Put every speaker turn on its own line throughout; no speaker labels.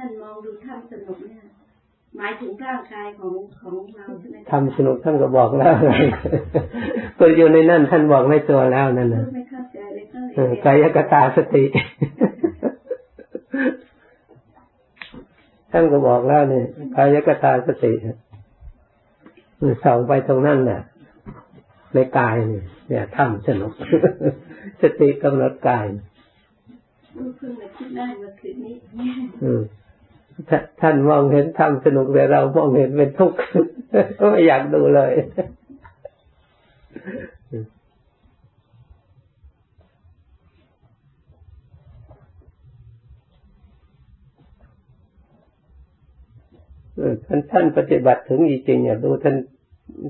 ท่านมองดูท่านสนุกเนี่ยหมายถึงร่างกายของของเราใช่ไหม
ทำสนุกท่านก็บอกแล้วก็อยู่ในนั่นท่านบอกไม่ตัวแล้วนั่นนะ
ไม่เข้าใจเลย
กายกตาสติ ท่านก็บอกแล้วเนี่ยกายกตาสติส่องไปตรงนั้นแหละในกายเนี่ยเนี่ยทำสนุกสติกำหนดกาย
เพิ่งมาคิดได้เมื่อคืนนี้
ท่านมองเห็นทำสนุกแต่เรามองเห็นเป็นทุกข์ไม่อยากดูเลยท่านท่านปฏิบัติถึงจริงๆอย่าดูท่าน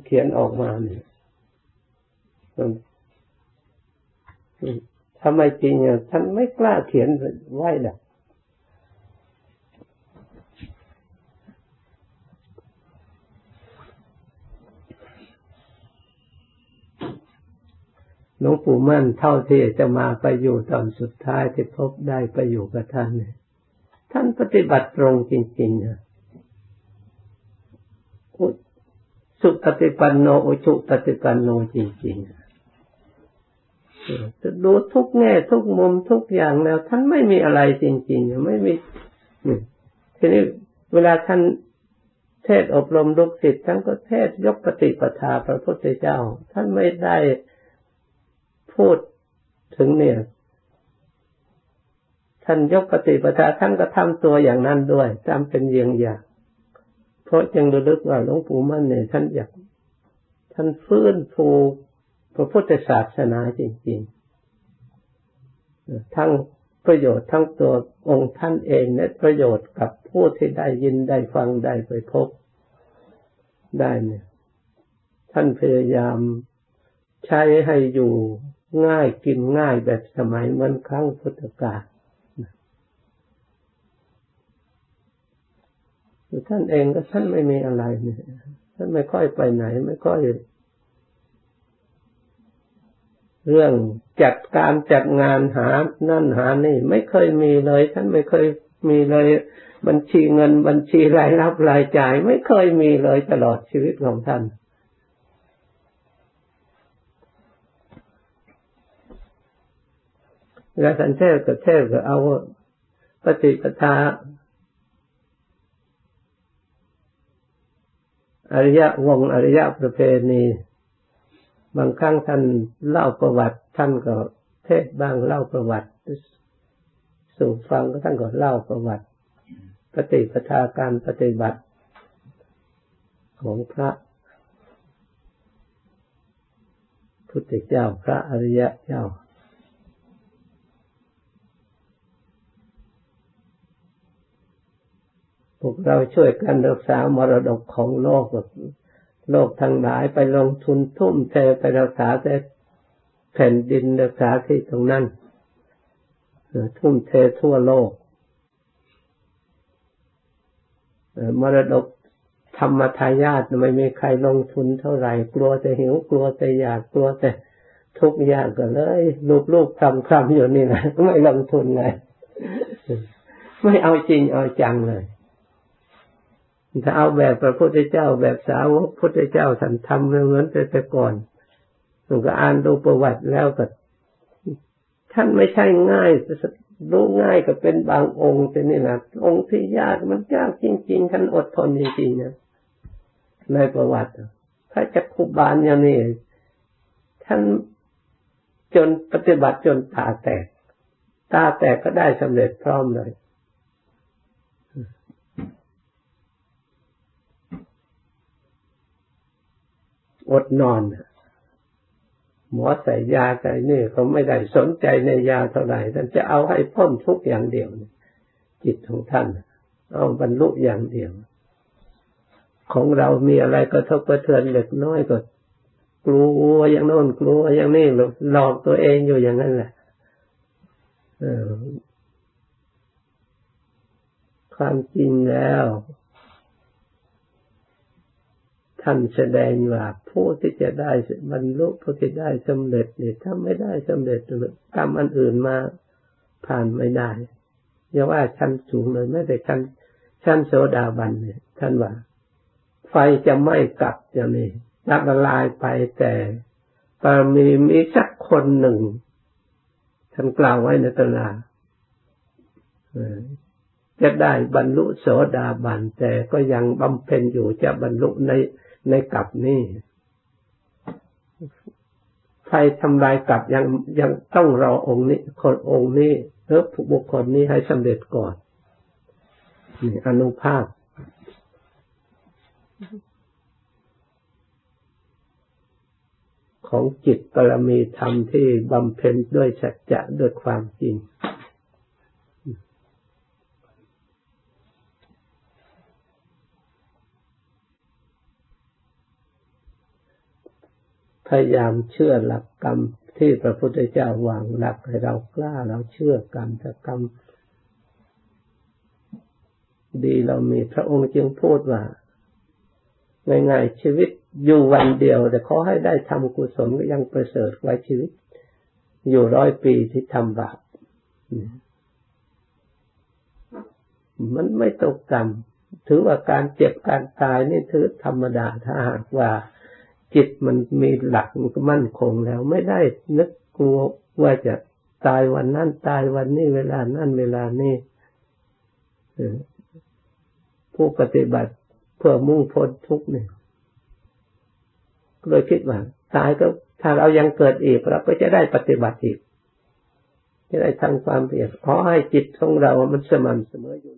เขียนออกมาเนี่ยทำไมจริงอะท่านไม่กล้าเขียนไว้ล่ะ หลวงปู่มั่นเท่าที่จะมาไปอยู่ตอนสุดท้ายที่พบได้ไปอยู่กับท่านท่านปฏิบัติตรงจริงๆนะสุปฏิปันโนอุชุปฏิปันโนจริงๆจะดูทุกแง่ทุกมุมทุกอย่างแล้ว ท่านไม่มีอะไรจริงๆไม่มีทีนี้เวลาท่านเทศอบรมลูกศิษย์ท่านก็เทศยกปฏิปทาพระพุทธเจ้า ท่านไม่ได้ พูดถึงเนี่ย ท่านยกปฏิปทาท่านก็ทำตัวอย่างนั้นด้วยทำเป็นเยียงอย่าง เพราะจึงระลึกว่าหลวงปู่มั่นเนี่ยท่านอยากท่านฟื้นฟูพระพุทธศาสนาจริงๆ ทั้งประโยชน์ทั้งตัวองค์ท่านเองและประโยชน์กับผู้ที่ได้ยินได้ฟังได้ไปพบได้เนี่ย ท่านพยายามใช้ให้อยู่ ง่ายกินง่ายแบบสมัยมื่อครั้งพุทธกาลท่านเองก็ท่านไม่มีอะไรเนี่ยท่านไม่ค่อยไปไหน ไม่ค่อย เรื่องจัดการจัดงานหานั่นหานี่ ไม่เคยมีเลย ท่านไม่เคยมีเลย บัญชีเงินบัญชีรายรับรายจ่าย ไม่เคยมีเลยตลอดชีวิตของท่าน แล้วท่านเทศก็เทศก็เอาปฏิปทาอริยวงอริยประเพณีบางครั้งท่านเล่าประวัติ ท่านก็เทศบ้างเล่าประวัติ สู่ฟังก็ท่านก็เล่าประวัติ ปฏิปทาการปฏิบัติของพระพุทธเจ้าพระอริยะเจ้า พวกเราช่วยกันรักษามรดกของโลก โลกทั้งหลายไปลงทุนทุ่มเทไปรักษาแต่แผ่นดินรักษาที่ตรงนั้นทุ่มเททั่วโลกมรดกธรรมทายาทไม่มีใครลงทุนเท่าไหร่ กลัวแต่หิวกลัวแต่อยากกลัวแต่ทุกอย่างก็เลยลูกๆคำคำอยู่นี่นะไม่ลงทุนเลย ไม่เอาจริงเอาจังเลย ถ้าเอาแบบพระพุทธเจ้าแบบสาวกพุทธเจ้าท่านทำเหมือนแต่แต่ก่อนมันก็อ่านดูประวัติแล้วก็ท่านไม่ใช่ง่ายรู้ง่ายก็เป็นบางองค์แต่นี่นะองค์ที่ยากมันยากจริง ๆ ท่านอดทนจริงๆนะในประวัติพระจักคุบาลอย่างนี้ท่านจนปฏิบัติจนตาแตก ตาแตกก็ได้สำเร็จพร้อมเลย อดนอน หมอใส่ยาใส่นี่เขาไม่ได้สนใจในยาเท่าไหร่ท่านจะเอาให้พ้นทุกอย่างเดียว จิตของท่านเอาบรรลุอย่างเดียว ของเรามีอะไรก็ทบกระเทือนเล็กน้อยก็กลัวอย่างโน้นกลัวอย่างนี้หลอกตัวเองอยู่อย่างนั้นแหละความจริงแล้ว ท่านแสดงว่าผู้ที่จะได้บรรลุผู้ที่ได้สำเร็จเนี่ยถ้าไม่ได้สำเร็จกรรมอันอื่นมาผ่านไม่ได้อย่าว่าชั้นสูงเลยไม่แต่ชั้นชั้นโสดาบันเนี่ย ท่านว่า ไฟจะไหม้กลับอย่างนี้ละลายไปแต่ปรมีมีสักคนหนึ่ง ท่านกล่าวไว้ในตำราจะได้บรรลุโสดาบันแต่ก็ยังบำเพ็ญอยู่จะบรรลุใน ในกลับนี้ไฟทำลายกลับยังยังต้องรอองค์นี้ คนองค์นี้หรือบุคคลนี้ให้สำเร็จก่อนนี่อนุภาพของจิตปรมีธรรมที่บำเพ็ญด้วยสัจจะด้วยความจริง พยายามเชื่อหลักกรรมที่พระพุทธเจ้าวางหลักให้เรากล้าเราเชื่อกรรมถ้ากรรมดีเรามีพระองค์จึงพูดว่าง่ายๆชีวิตอยู่วันเดียว แต่ขอให้ได้ทำกุศลก็ยังประเสริฐไว้ชีวิต อยู่ร้อยปีที่ทำบาปมันไม่ตกกรรม ถือว่าการเจ็บการตายนี่ถือธรรมดาถ้าหากว่า จิตมันมีหลักมั่นคงแล้ว ไม่ได้นึกกลัวว่าจะตายวันนั้นตายวันนี้เวลานั้นเวลานี้ผู้ปฏิบัติเพื่อมุ่งพ้นทุกข์เนี่ยเลยคิดว่าตายก็ถ้าเรายังเกิดอีกเราก็จะได้ปฏิบัติอีกจะได้ทำความเพียรขอให้จิตของเรา มันสม่ำเสมออยู่